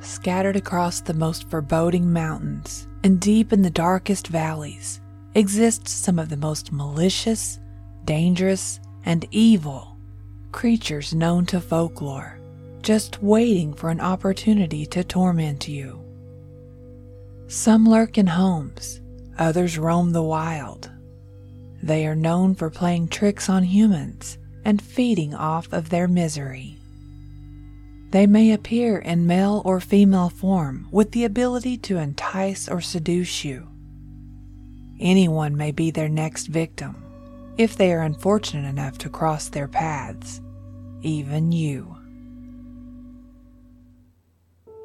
Scattered across the most foreboding mountains and deep in the darkest valleys exist some of the most malicious, dangerous, and evil creatures known to folklore, just waiting for an opportunity to torment you. Some lurk in homes, others roam the wild. They are known for playing tricks on humans and feeding off of their misery. They may appear in male or female form with the ability to entice or seduce you. Anyone may be their next victim if they are unfortunate enough to cross their paths, even you.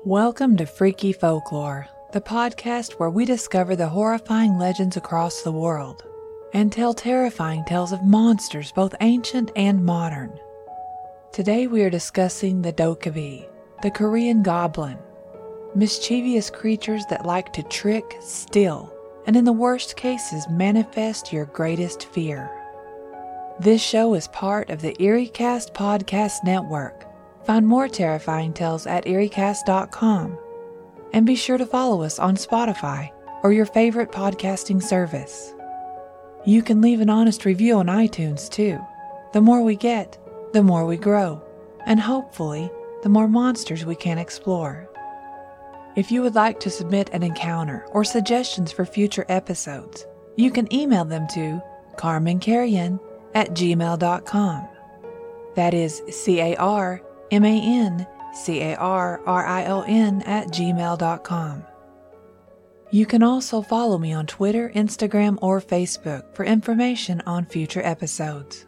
Welcome to Freaky Folklore, the podcast where we discover the horrifying legends across the world and tell terrifying tales of monsters both ancient and modern. Today we are discussing the Dokkaebi, the Korean goblin, mischievous creatures that like to trick, steal, and in the worst cases manifest your greatest fear. This show is part of the EerieCast podcast network. Find more terrifying tales at EerieCast.com. And be sure to follow us on Spotify or your favorite podcasting service. You can leave an honest review on iTunes too. The more we get, the more we grow, and hopefully, the more monsters we can explore. If you would like to submit an encounter or suggestions for future episodes, you can email them to carmancarrion at gmail.com. That is C A R M A N C A R R I O N at gmail.com. You can also follow me on Twitter, Instagram, or Facebook for information on future episodes.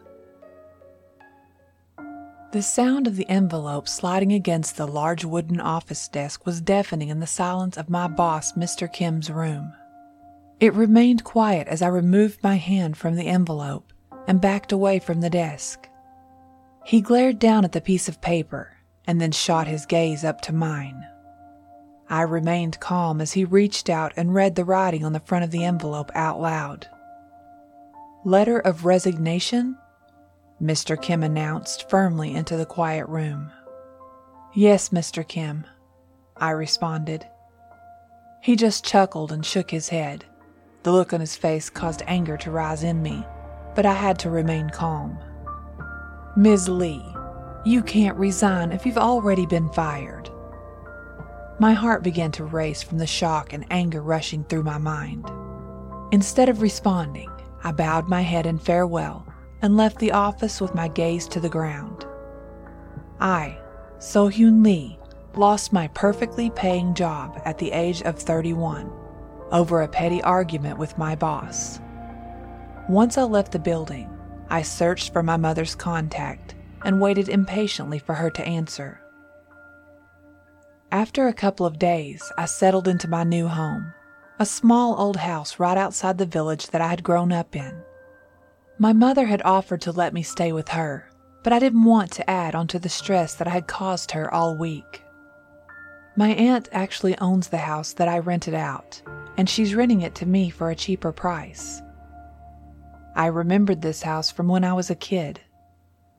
The sound of the envelope sliding against the large wooden office desk was deafening in the silence of my boss, Mr. Kim's room. It remained quiet as I removed my hand from the envelope and backed away from the desk. He glared down at the piece of paper and then shot his gaze up to mine. I remained calm as he reached out and read the writing on the front of the envelope out loud. Letter of resignation? Mr. Kim announced firmly into the quiet room. Yes, Mr. Kim, I responded. He just chuckled and shook his head. The look on his face caused anger to rise in me, but I had to remain calm. Ms. Lee, you can't resign if you've already been fired. My heart began to race from the shock and anger rushing through my mind. Instead of responding, I bowed my head in farewell and left the office with my gaze to the ground. I, Sohyun Lee, lost my perfectly paying job at the age of 31 over a petty argument with my boss. Once I left the building, I searched for my mother's contact and waited impatiently for her to answer. After a couple of days, I settled into my new home, a small old house right outside the village that I had grown up in. My mother had offered to let me stay with her, but I didn't want to add onto the stress that I had caused her all week. My aunt actually owns the house that I rented out, and she's renting it to me for a cheaper price. I remembered this house from when I was a kid.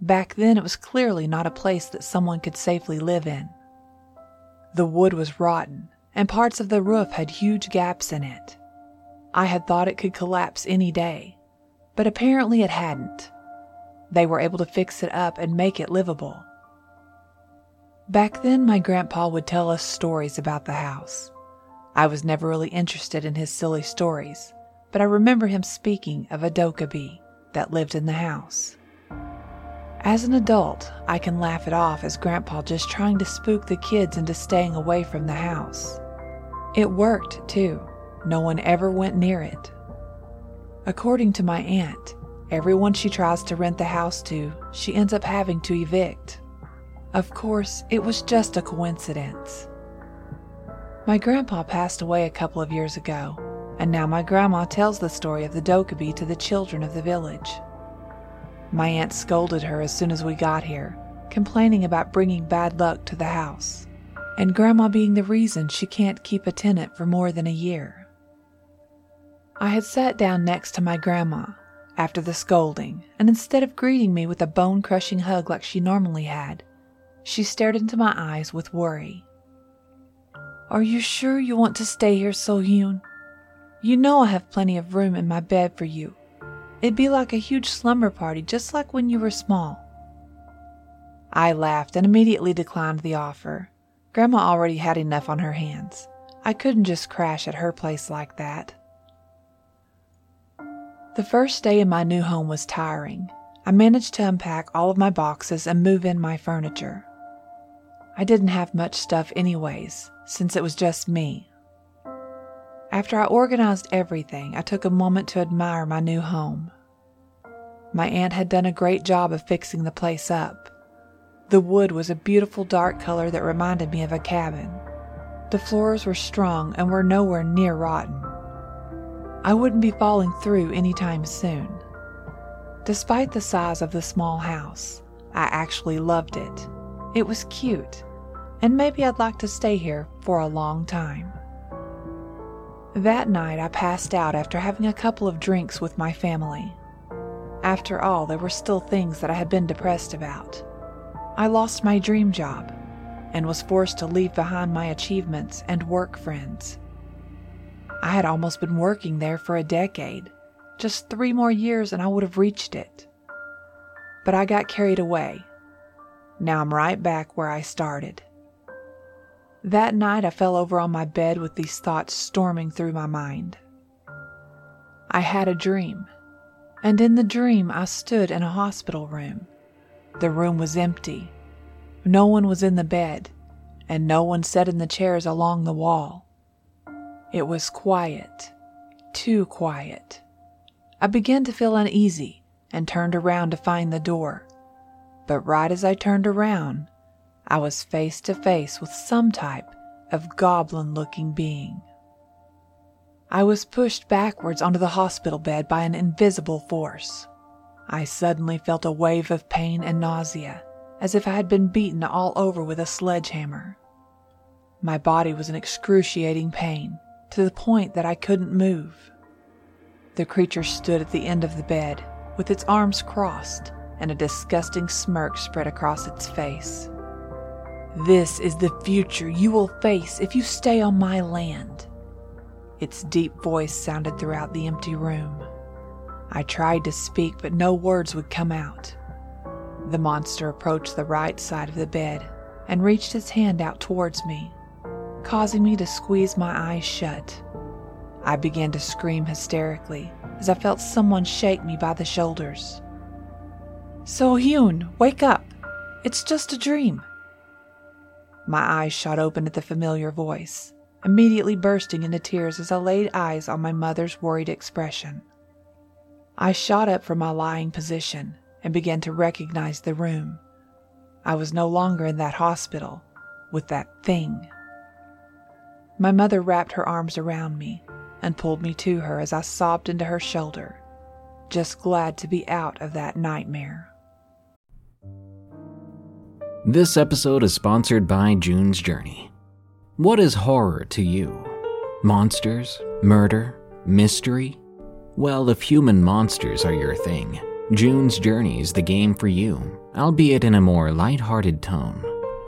Back then, it was clearly not a place that someone could safely live in. The wood was rotten, and parts of the roof had huge gaps in it. I had thought it could collapse any day, but apparently it hadn't. They were able to fix it up and make it livable. Back then, my grandpa would tell us stories about the house. I was never really interested in his silly stories, but I remember him speaking of a Dokkaebi that lived in the house. As an adult, I can laugh it off as Grandpa just trying to spook the kids into staying away from the house. It worked, too. No one ever went near it. According to my aunt, everyone she tries to rent the house to, she ends up having to evict. Of course, it was just a coincidence. My grandpa passed away a couple of years ago, and now my grandma tells the story of the Dokkaebi to the children of the village. My aunt scolded her as soon as we got here, complaining about bringing bad luck to the house, and grandma being the reason she can't keep a tenant for more than a year. I had sat down next to my grandma after the scolding, and instead of greeting me with a bone crushing hug like she normally had, she stared into my eyes with worry. Are you sure you want to stay here, Sohyun? You know I have plenty of room in my bed for you. It'd be like a huge slumber party, just like when you were small. I laughed and immediately declined the offer. Grandma already had enough on her hands. I couldn't just crash at her place like that. The first day in my new home was tiring. I managed to unpack all of my boxes and move in my furniture. I didn't have much stuff, anyways, since it was just me. After I organized everything, I took a moment to admire my new home. My aunt had done a great job of fixing the place up. The wood was a beautiful dark color that reminded me of a cabin. The floors were strong and were nowhere near rotten. I wouldn't be falling through anytime soon. Despite the size of the small house, I actually loved it. It was cute, and maybe I'd like to stay here for a long time. That night, I passed out after having a couple of drinks with my family. After all, there were still things that I had been depressed about. I lost my dream job and was forced to leave behind my achievements and work friends. I had almost been working there for a decade. Just three more years and I would have reached it. But I got carried away. Now I'm right back where I started. That night I fell over on my bed with these thoughts storming through my mind. I had a dream, and in the dream I stood in a hospital room. The room was empty. No one was in the bed, and no one sat in the chairs along the wall. It was quiet, too quiet. I began to feel uneasy and turned around to find the door. But right as I turned around, I was face to face with some type of goblin looking being. I was pushed backwards onto the hospital bed by an invisible force. I suddenly felt a wave of pain and nausea, as if I had been beaten all over with a sledgehammer. My body was in excruciating pain, to the point that I couldn't move. The creature stood at the end of the bed, with its arms crossed, and a disgusting smirk spread across its face. This is the future you will face if you stay on my land. Its deep voice sounded throughout the empty room. I tried to speak, but no words would come out. The monster approached the right side of the bed and reached its hand out towards me, causing me to squeeze my eyes shut. I began to scream hysterically as I felt someone shake me by the shoulders. So Hyun, wake up! It's just a dream. My eyes shot open at the familiar voice, immediately bursting into tears as I laid eyes on my mother's worried expression. I shot up from my lying position and began to recognize the room. I was no longer in that hospital with that thing. My mother wrapped her arms around me and pulled me to her as I sobbed into her shoulder, just glad to be out of that nightmare. This episode is sponsored by June's Journey. What is horror to you? Monsters? Murder? Mystery? Well, if human monsters are your thing, June's Journey is the game for you, albeit in a more light-hearted tone.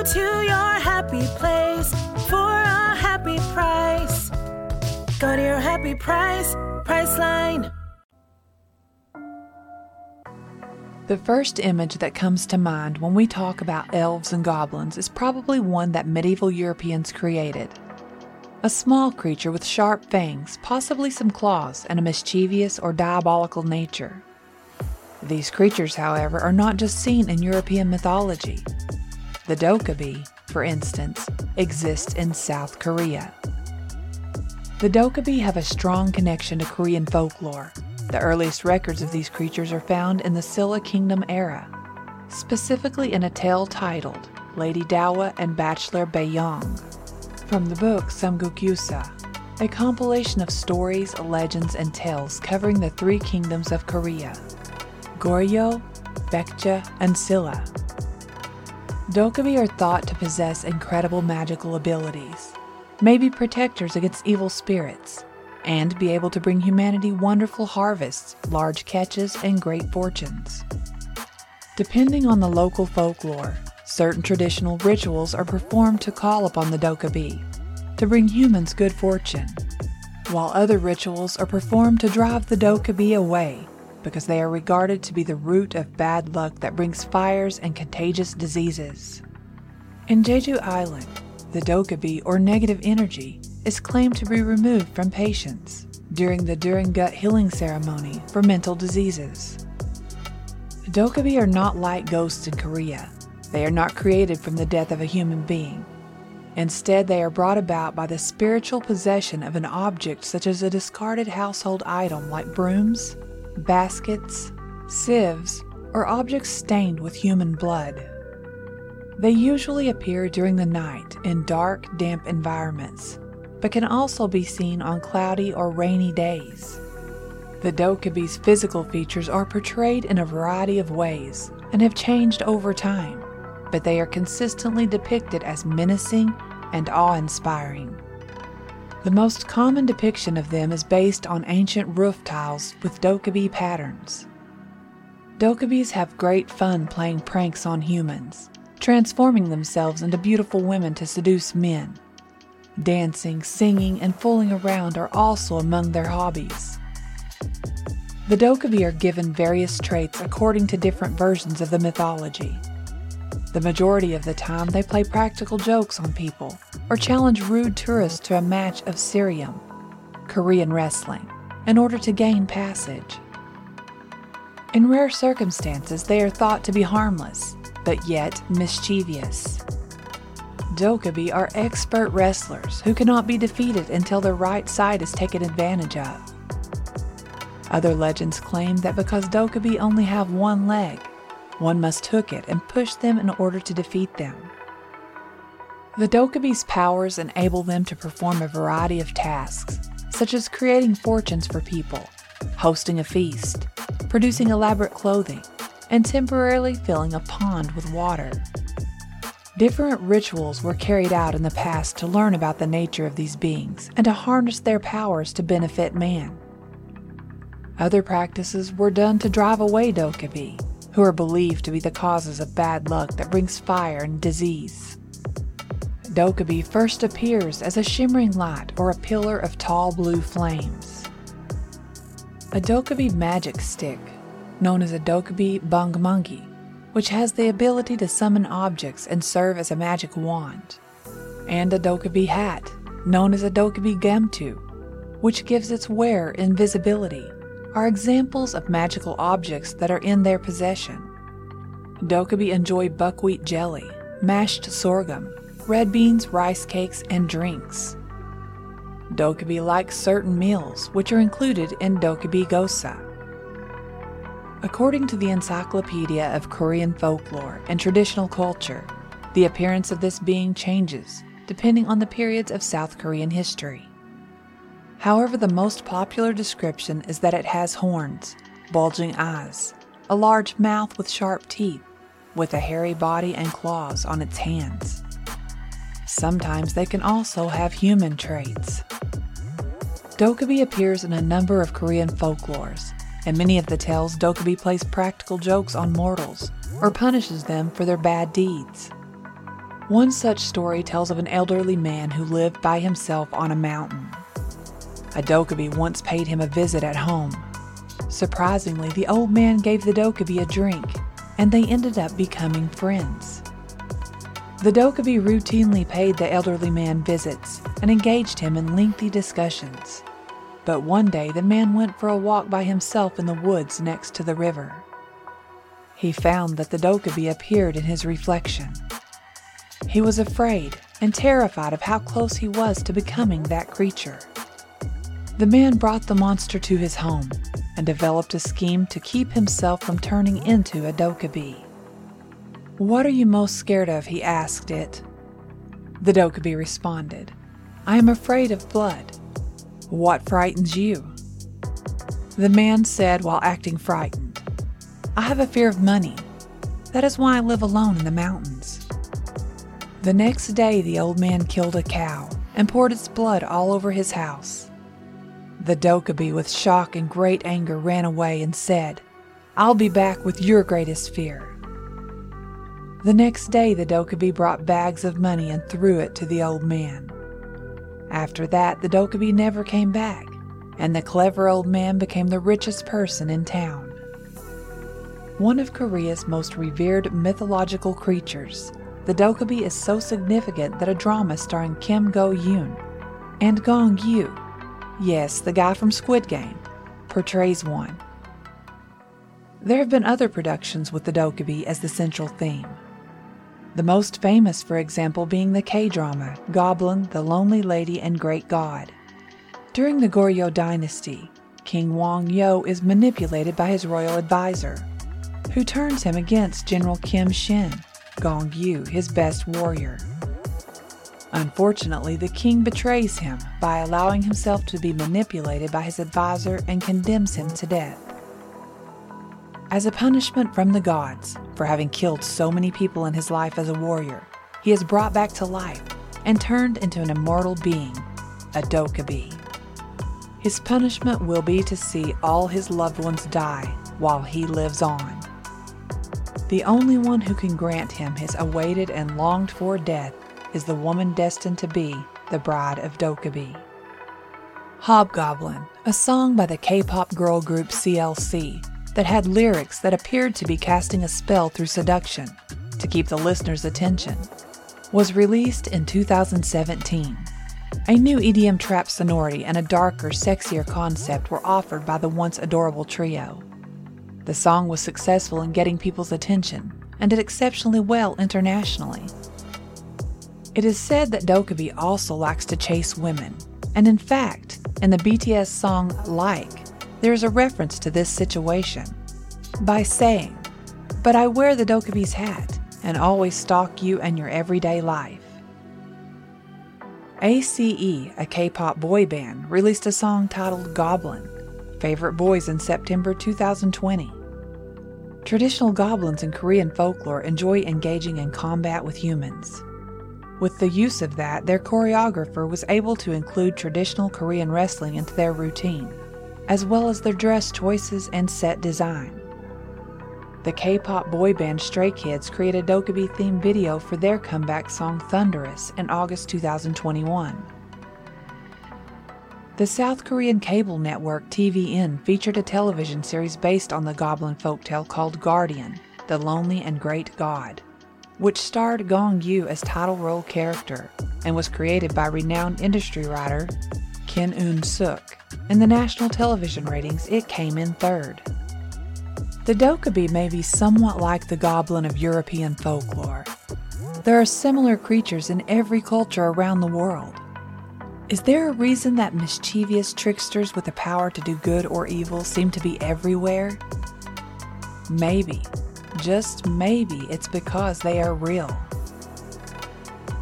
To your happy place for a happy price. Go to your happy price, Priceline. The first image that comes to mind when we talk about elves and goblins is probably one that medieval Europeans created. A small creature with sharp fangs, possibly some claws, and a mischievous or diabolical nature. These creatures, however, are not just seen in European mythology. The Dokkaebi, for instance, exists in South Korea. The Dokkaebi have a strong connection to Korean folklore, the earliest records of these creatures are found in the Silla Kingdom era, specifically in a tale titled Lady Dawa and Bachelor Baeyong, from the book Samgukyusa, a compilation of stories, legends, and tales covering the three kingdoms of Korea Goryeo, Baekje, and Silla. Dokkaebi are thought to possess incredible magical abilities, may be protectors against evil spirits, and be able to bring humanity wonderful harvests, large catches, and great fortunes. Depending on the local folklore, certain traditional rituals are performed to call upon the Dokkaebi, to bring humans good fortune, while other rituals are performed to drive the Dokkaebi away because they are regarded to be the root of bad luck that brings fires and contagious diseases. In Jeju Island, the Dokkaebi, or negative energy, is claimed to be removed from patients during the Durin Gut healing ceremony for mental diseases. Dokkaebi are not like ghosts in Korea. They are not created from the death of a human being. Instead, they are brought about by the spiritual possession of an object such as a discarded household item like brooms, baskets, sieves, or objects stained with human blood. They usually appear during the night in dark, damp environments but can also be seen on cloudy or rainy days. The Dokkaebi's physical features are portrayed in a variety of ways and have changed over time, but they are consistently depicted as menacing and awe inspiring. The most common depiction of them is based on ancient roof tiles with Dokkaebi patterns. Dokkaebis have great fun playing pranks on humans, transforming themselves into beautiful women to seduce men Dancing, singing, and fooling around are also among their hobbies. The Dokkaebi are given various traits according to different versions of the mythology. The majority of the time, they play practical jokes on people or challenge rude tourists to a match of Ssireum, Korean wrestling, in order to gain passage. In rare circumstances, they are thought to be harmless, but yet mischievous. Dokkaebi are expert wrestlers who cannot be defeated until their right side is taken advantage of. Other legends claim that because Dokkaebi only have one leg, one must hook it and push them in order to defeat them. The Dokkaebi's powers enable them to perform a variety of tasks, such as creating fortunes for people, hosting a feast, producing elaborate clothing, and temporarily filling a pond with water. Different rituals were carried out in the past to learn about the nature of these beings and to harness their powers to benefit man. Other practices were done to drive away Dokkaebi, who are believed to be the causes of bad luck that brings fire and disease. Dokkaebi first appears as a shimmering light or a pillar of tall blue flames. A Dokkaebi magic stick, known as a Dokkaebi Bangmangi, which has the ability to summon objects and serve as a magic wand, and a Dokkaebi hat, known as a Dokkaebi Gamtu, which gives its wearer invisibility, are examples of magical objects that are in their possession. Dokkaebi enjoy buckwheat jelly, mashed sorghum, red beans, rice cakes, and drinks. Dokkaebi likes certain meals, which are included in Dokkaebi Gosa. According to the Encyclopedia of Korean Folklore and Traditional Culture, the appearance of this being changes depending on the periods of South Korean history. However, the most popular description is that it has horns, bulging eyes, a large mouth with sharp teeth, with a hairy body and claws on its hands. Sometimes they can also have human traits. Dokkaebi appears in a number of Korean folklores. In many of the tales, Dokkaebi plays practical jokes on mortals or punishes them for their bad deeds. One such story tells of an elderly man who lived by himself on a mountain. A Dokkaebi once paid him a visit at home. Surprisingly, the old man gave the Dokkaebi a drink, and they ended up becoming friends. The Dokkaebi routinely paid the elderly man visits and engaged him in lengthy discussions. But one day the man went for a walk by himself in the woods next to the river. He found that the Dokkaebi appeared in his reflection. He was afraid and terrified of how close he was to becoming that creature. The man brought the monster to his home and developed a scheme to keep himself from turning into a Dokkaebi. What are you most scared of? he asked it. The Dokkaebi responded, I am afraid of blood. What frightens you? The man said while acting frightened, I have a fear of money. That is why I live alone in the mountains. The next day, the old man killed a cow and poured its blood all over his house. The Dokkaebi, with shock and great anger, ran away and said, I'll be back with your greatest fear. The next day, the Dokkaebi brought bags of money and threw it to the old man. After that, the Dokkaebi never came back, and the clever old man became the richest person in town. One of Korea's most revered mythological creatures, the Dokkaebi is so significant that a drama starring Kim Go Eun and Gong Yoo, yes, the guy from Squid Game, portrays one. There have been other productions with the Dokkaebi as the central theme. The most famous, for example, being the K drama Goblin, the Lonely Lady, and Great God. During the Goryeo dynasty, King Wang Yeo is manipulated by his royal advisor, who turns him against General Kim Shin, Gong Yoo, his best warrior. Unfortunately, the king betrays him by allowing himself to be manipulated by his advisor and condemns him to death. As a punishment from the gods for having killed so many people in his life as a warrior, he is brought back to life and turned into an immortal being, a Dokkaebi. His punishment will be to see all his loved ones die while he lives on. The only one who can grant him his awaited and longed for death is the woman destined to be the bride of Dokkaebi. Hobgoblin, a song by the K pop girl group CLC, that had lyrics that appeared to be casting a spell through seduction to keep the listener's attention, was released in 2017. A new EDM trap sonority and a darker, sexier concept were offered by the once adorable trio. The song was successful in getting people's attention and did exceptionally well internationally. It is said that Dokkaebi also likes to chase women, and in fact, in the BTS song Like, there is a reference to this situation by saying, But I wear the Dokkaebi's hat and always stalk you and your everyday life. ACE, a K pop boy band, released a song titled Goblin, Favorite Boys in September 2020. Traditional goblins in Korean folklore enjoy engaging in combat with humans. With the use of that, their choreographer was able to include traditional Korean wrestling into their routine as well as their dress choices and set design. The K pop boy band Stray Kids created a Dokkaebi themed video for their comeback song Thunderous in August 2021. The South Korean cable network TVN featured a television series based on the goblin folktale called Guardian, the Lonely and Great God, which starred Gong Yoo as title role character and was created by renowned industry writer Kim Eun Suk. In the national television ratings, it came in third. The Dokkaebi may be somewhat like the goblin of European folklore. There are similar creatures in every culture around the world. Is there a reason that mischievous tricksters with the power to do good or evil seem to be everywhere? Maybe, just maybe, it's because they are real.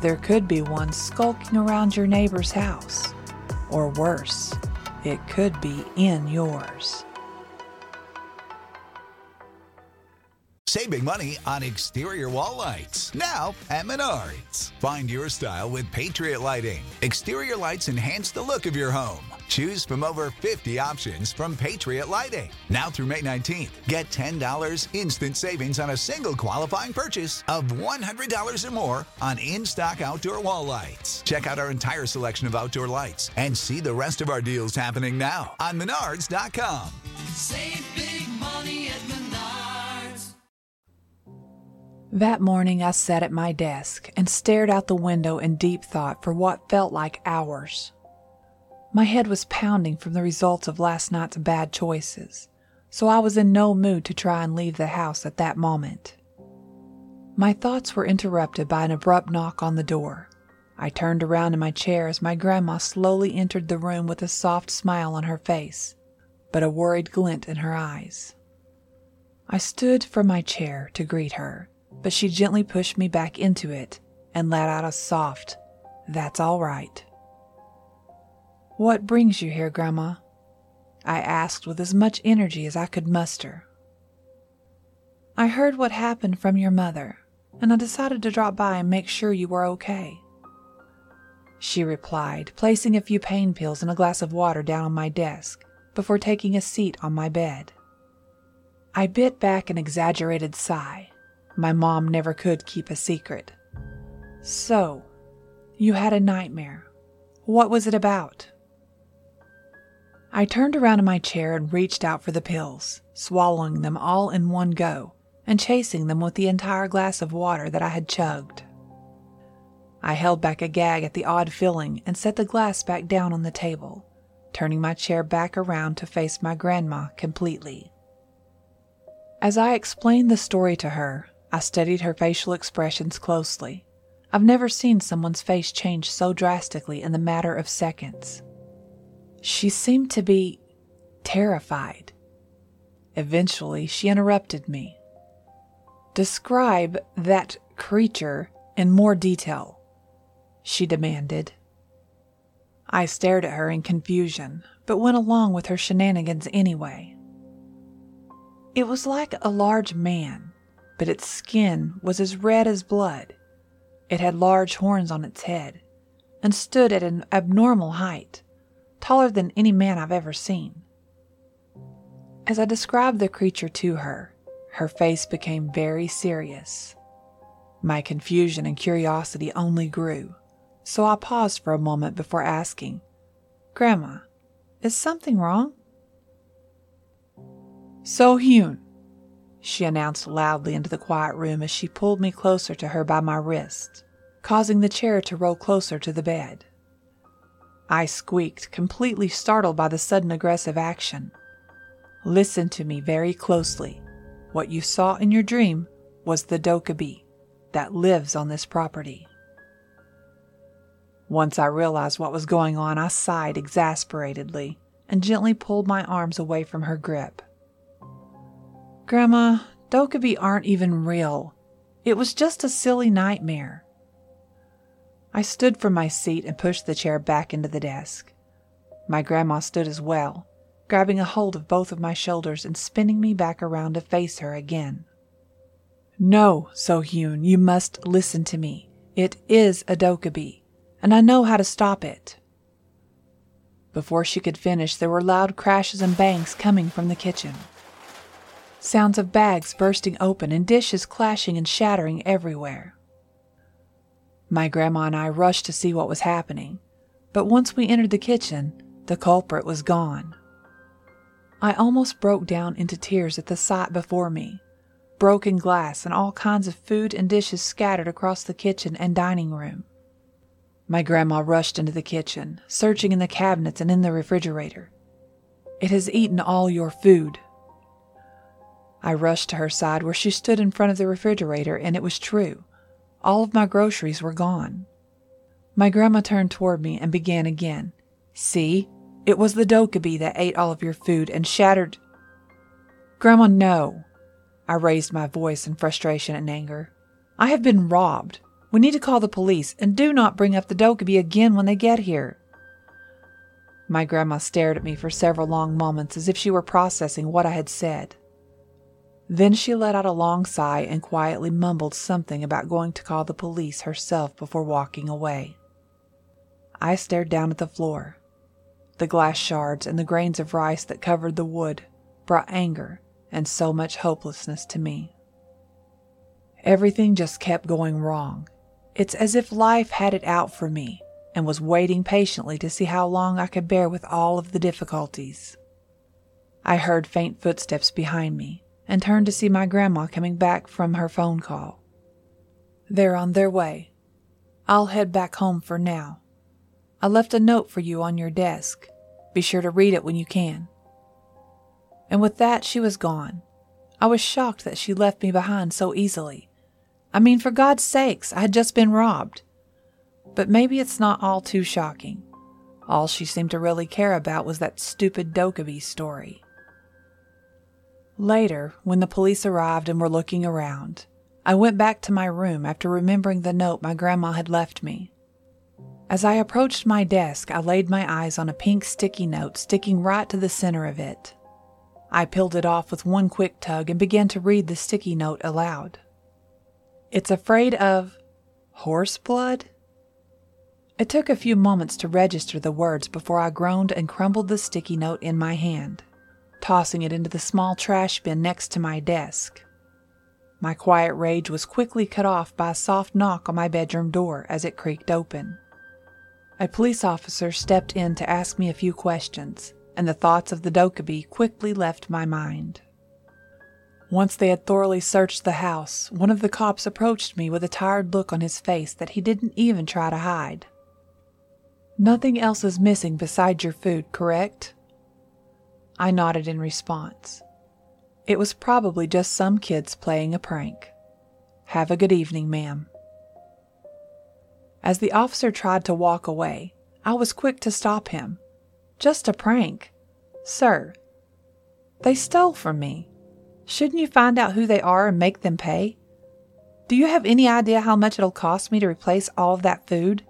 There could be one skulking around your neighbor's house or worse, it could be in yours. Saving money on exterior wall lights. Now at Menards. Find your style with Patriot Lighting. Exterior lights enhance the look of your home. Choose from over 50 options from Patriot Lighting. Now through May 19th, get $10 instant savings on a single qualifying purchase of $100 or more on in stock outdoor wall lights. Check out our entire selection of outdoor lights and see the rest of our deals happening now on Menards.com. Save big money at Menards. That morning, I sat at my desk and stared out the window in deep thought for what felt like hours. My head was pounding from the results of last night's bad choices, so I was in no mood to try and leave the house at that moment. My thoughts were interrupted by an abrupt knock on the door. I turned around in my chair as my grandma slowly entered the room with a soft smile on her face, but a worried glint in her eyes. I stood from my chair to greet her, but she gently pushed me back into it and let out a soft, That's all right. What brings you here, Grandma? I asked with as much energy as I could muster. I heard what happened from your mother, and I decided to drop by and make sure you were okay. She replied, placing a few pain pills and a glass of water down on my desk before taking a seat on my bed. I bit back an exaggerated sigh. My mom never could keep a secret. So, you had a nightmare. What was it about? I turned around in my chair and reached out for the pills, swallowing them all in one go and chasing them with the entire glass of water that I had chugged. I held back a gag at the odd feeling and set the glass back down on the table, turning my chair back around to face my grandma completely. As I explained the story to her, I studied her facial expressions closely. I've never seen someone's face change so drastically in the matter of seconds. She seemed to be terrified. Eventually, she interrupted me. Describe that creature in more detail, she demanded. I stared at her in confusion, but went along with her shenanigans anyway. It was like a large man, but its skin was as red as blood. It had large horns on its head and stood at an abnormal height taller than any man I've ever seen. As I described the creature to her, her face became very serious. My confusion and curiosity only grew, so I paused for a moment before asking, Grandma, is something wrong? So Hyun, she announced loudly into the quiet room as she pulled me closer to her by my wrist, causing the chair to roll closer to the bed. I squeaked, completely startled by the sudden aggressive action. Listen to me very closely. What you saw in your dream was the Dokkaebi that lives on this property. Once I realized what was going on, I sighed exasperatedly and gently pulled my arms away from her grip. Grandma, Dokkaebi aren't even real. It was just a silly nightmare. I stood from my seat and pushed the chair back into the desk. My grandma stood as well, grabbing a hold of both of my shoulders and spinning me back around to face her again. No, Sohyun, you must listen to me. It is a Dokkaebi, and I know how to stop it. Before she could finish, there were loud crashes and bangs coming from the kitchen. Sounds of bags bursting open and dishes clashing and shattering everywhere. My grandma and I rushed to see what was happening, but once we entered the kitchen, the culprit was gone. I almost broke down into tears at the sight before me broken glass and all kinds of food and dishes scattered across the kitchen and dining room. My grandma rushed into the kitchen, searching in the cabinets and in the refrigerator. It has eaten all your food. I rushed to her side where she stood in front of the refrigerator, and it was true. All of my groceries were gone. My grandma turned toward me and began again. See, it was the Dokkaebi that ate all of your food and shattered. Grandma, no. I raised my voice in frustration and anger. I have been robbed. We need to call the police and do not bring up the Dokkaebi again when they get here. My grandma stared at me for several long moments as if she were processing what I had said. Then she let out a long sigh and quietly mumbled something about going to call the police herself before walking away. I stared down at the floor. The glass shards and the grains of rice that covered the wood brought anger and so much hopelessness to me. Everything just kept going wrong. It's as if life had it out for me and was waiting patiently to see how long I could bear with all of the difficulties. I heard faint footsteps behind me and turned to see my grandma coming back from her phone call. They're on their way. I'll head back home for now. I left a note for you on your desk. Be sure to read it when you can. And with that, she was gone. I was shocked that she left me behind so easily. I mean, for God's sakes, I had just been robbed. But maybe it's not all too shocking. All she seemed to really care about was that stupid Dokkaebi story. Later, when the police arrived and were looking around, I went back to my room after remembering the note my grandma had left me. As I approached my desk, I laid my eyes on a pink sticky note sticking right to the center of it. I peeled it off with one quick tug and began to read the sticky note aloud. It's afraid of horse blood? It took a few moments to register the words before I groaned and crumbled the sticky note in my hand tossing it into the small trash bin next to my desk. My quiet rage was quickly cut off by a soft knock on my bedroom door as it creaked open. A police officer stepped in to ask me a few questions, and the thoughts of the Dokkaebi quickly left my mind. Once they had thoroughly searched the house, one of the cops approached me with a tired look on his face that he didn't even try to hide. Nothing else is missing besides your food, correct? I nodded in response. It was probably just some kids playing a prank. Have a good evening, ma'am. As the officer tried to walk away, I was quick to stop him. Just a prank. Sir, they stole from me. Shouldn't you find out who they are and make them pay? Do you have any idea how much it'll cost me to replace all of that food?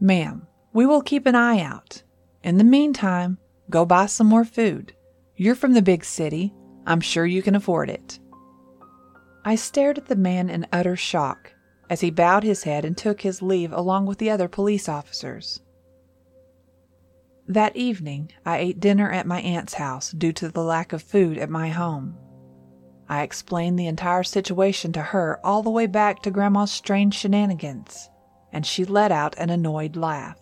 Ma'am, we will keep an eye out. In the meantime, Go buy some more food. You're from the big city. I'm sure you can afford it. I stared at the man in utter shock as he bowed his head and took his leave along with the other police officers. That evening, I ate dinner at my aunt's house due to the lack of food at my home. I explained the entire situation to her all the way back to Grandma's strange shenanigans, and she let out an annoyed laugh.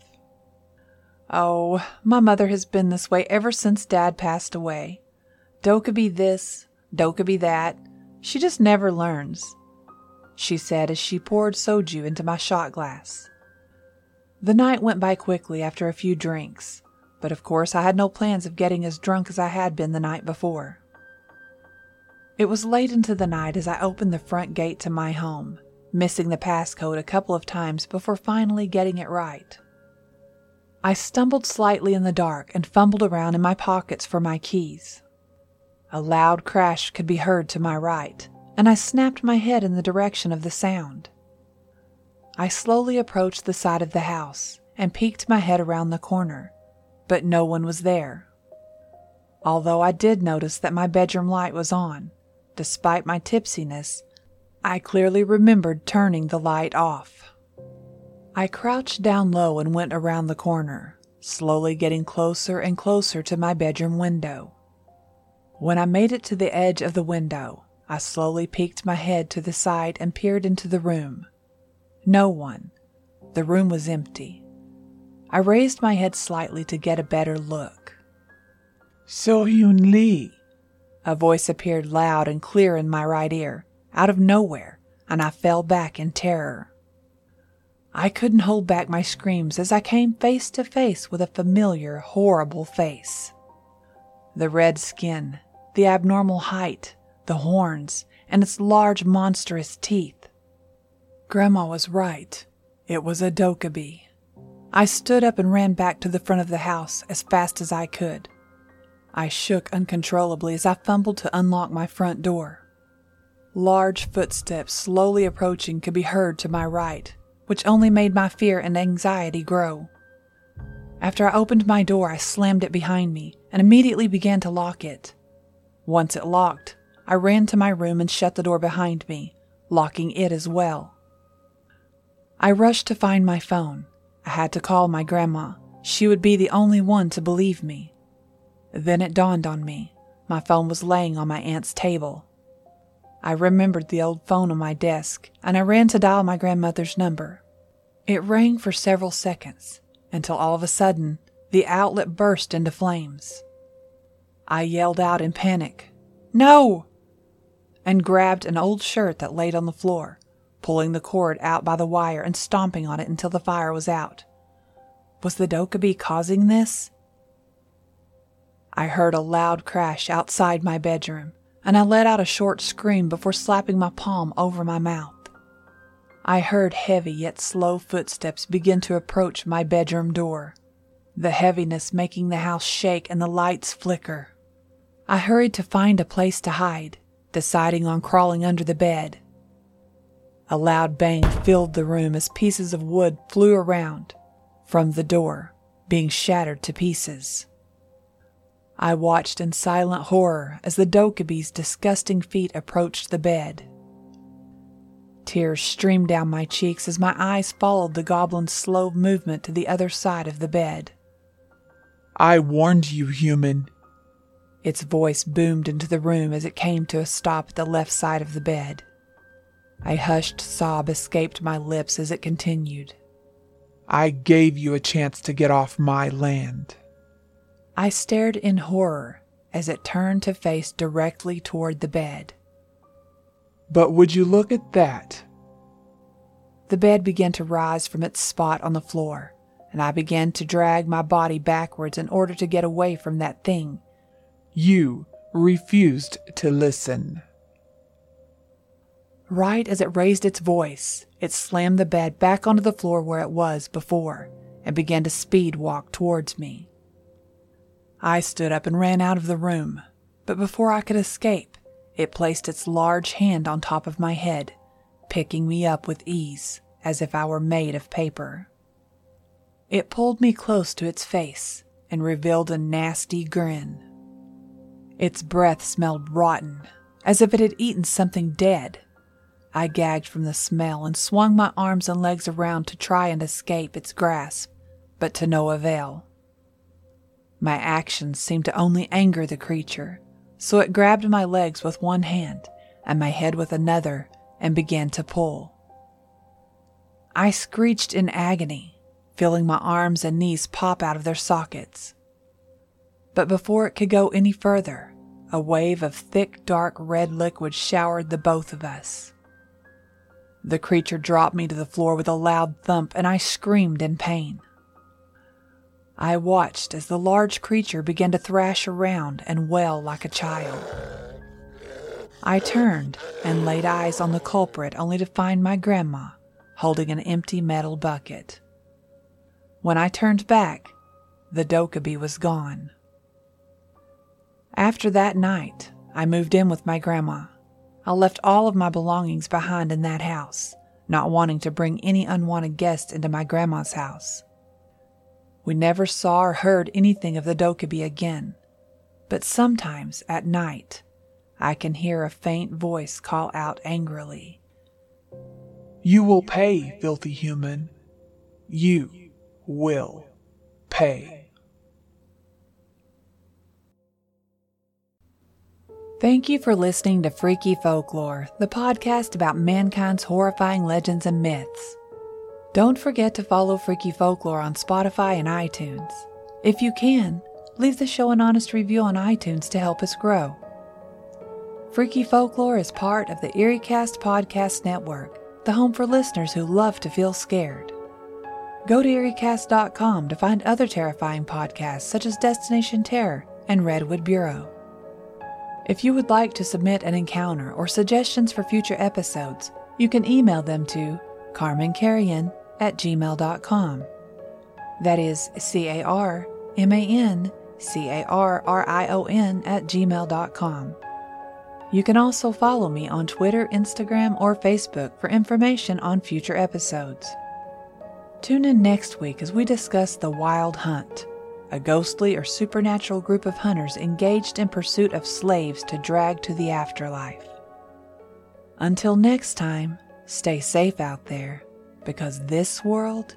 Oh, my mother has been this way ever since Dad passed away. Dokkaebi this, Dokkaebi that. She just never learns, she said as she poured soju into my shot glass. The night went by quickly after a few drinks, but of course I had no plans of getting as drunk as I had been the night before. It was late into the night as I opened the front gate to my home, missing the passcode a couple of times before finally getting it right. I stumbled slightly in the dark and fumbled around in my pockets for my keys. A loud crash could be heard to my right, and I snapped my head in the direction of the sound. I slowly approached the side of the house and peeked my head around the corner, but no one was there. Although I did notice that my bedroom light was on, despite my tipsiness, I clearly remembered turning the light off. I crouched down low and went around the corner, slowly getting closer and closer to my bedroom window. When I made it to the edge of the window, I slowly peeked my head to the side and peered into the room. No one. The room was empty. I raised my head slightly to get a better look. So Hyun Lee. A voice appeared loud and clear in my right ear, out of nowhere, and I fell back in terror. I couldn't hold back my screams as I came face to face with a familiar, horrible face. The red skin, the abnormal height, the horns, and its large, monstrous teeth. Grandma was right. It was a Dokkaebi. I stood up and ran back to the front of the house as fast as I could. I shook uncontrollably as I fumbled to unlock my front door. Large footsteps slowly approaching could be heard to my right, which only made my fear and anxiety grow. After I opened my door, I slammed it behind me and immediately began to lock it. Once it locked, I ran to my room and shut the door behind me, locking it as well. I rushed to find my phone. I had to call my grandma. She would be the only one to believe me. Then it dawned on me. My phone was laying on my aunt's table. I remembered the old phone on my desk, and I ran to dial my grandmother's number. It rang for several seconds, until all of a sudden, the outlet burst into flames. I yelled out in panic, No! and grabbed an old shirt that laid on the floor, pulling the cord out by the wire and stomping on it until the fire was out. Was the Dokkaebi causing this? I heard a loud crash outside my bedroom, and I let out a short scream before slapping my palm over my mouth. I heard heavy yet slow footsteps begin to approach my bedroom door, the heaviness making the house shake and the lights flicker. I hurried to find a place to hide, deciding on crawling under the bed. A loud bang filled the room as pieces of wood flew around from the door, being shattered to pieces. I watched in silent horror as the Dokkaebi's disgusting feet approached the bed. Tears streamed down my cheeks as my eyes followed the goblin's slow movement to the other side of the bed. I warned you, human. Its voice boomed into the room as it came to a stop at the left side of the bed. A hushed sob escaped my lips as it continued. I gave you a chance to get off my land. I stared in horror as it turned to face directly toward the bed. But would you look at that? The bed began to rise from its spot on the floor, and I began to drag my body backwards in order to get away from that thing. You refused to listen. Right as it raised its voice, it slammed the bed back onto the floor where it was before and began to speed walk towards me. I stood up and ran out of the room, but before I could escape, it placed its large hand on top of my head, picking me up with ease as if I were made of paper. It pulled me close to its face and revealed a nasty grin. Its breath smelled rotten, as if it had eaten something dead. I gagged from the smell and swung my arms and legs around to try and escape its grasp, but to no avail. My actions seemed to only anger the creature, so it grabbed my legs with one hand and my head with another and began to pull. I screeched in agony, feeling my arms and knees pop out of their sockets. But before it could go any further, a wave of thick, dark red liquid showered the both of us. The creature dropped me to the floor with a loud thump, and I screamed in pain. I watched as the large creature began to thrash around and wail like a child. I turned and laid eyes on the culprit only to find my grandma holding an empty metal bucket. When I turned back, the Dokkaebi was gone. After that night, I moved in with my grandma. I left all of my belongings behind in that house, not wanting to bring any unwanted guests into my grandma's house. We never saw or heard anything of the Dokkaebi again, but sometimes at night I can hear a faint voice call out angrily. You will pay, filthy human. You will pay. Thank you for listening to Freaky Folklore, the podcast about mankind's horrifying legends and myths. Don't forget to follow Freaky Folklore on Spotify and iTunes. If you can, leave the show an honest review on iTunes to help us grow. Freaky Folklore is part of the EerieCast Podcast Network, the home for listeners who love to feel scared. Go to EerieCast.com to find other terrifying podcasts such as Destination Terror and Redwood Bureau. If you would like to submit an encounter or suggestions for future episodes, you can email them to carmancarrion at gmail.com. That is C A R M A N C A R R I O N at gmail.com. You can also follow me on Twitter, Instagram, or Facebook for information on future episodes. Tune in next week as we discuss The Wild Hunt. a ghostly or supernatural group of hunters engaged in pursuit of slaves to drag to the afterlife. Until next time, stay safe out there because this world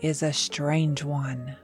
is a strange one.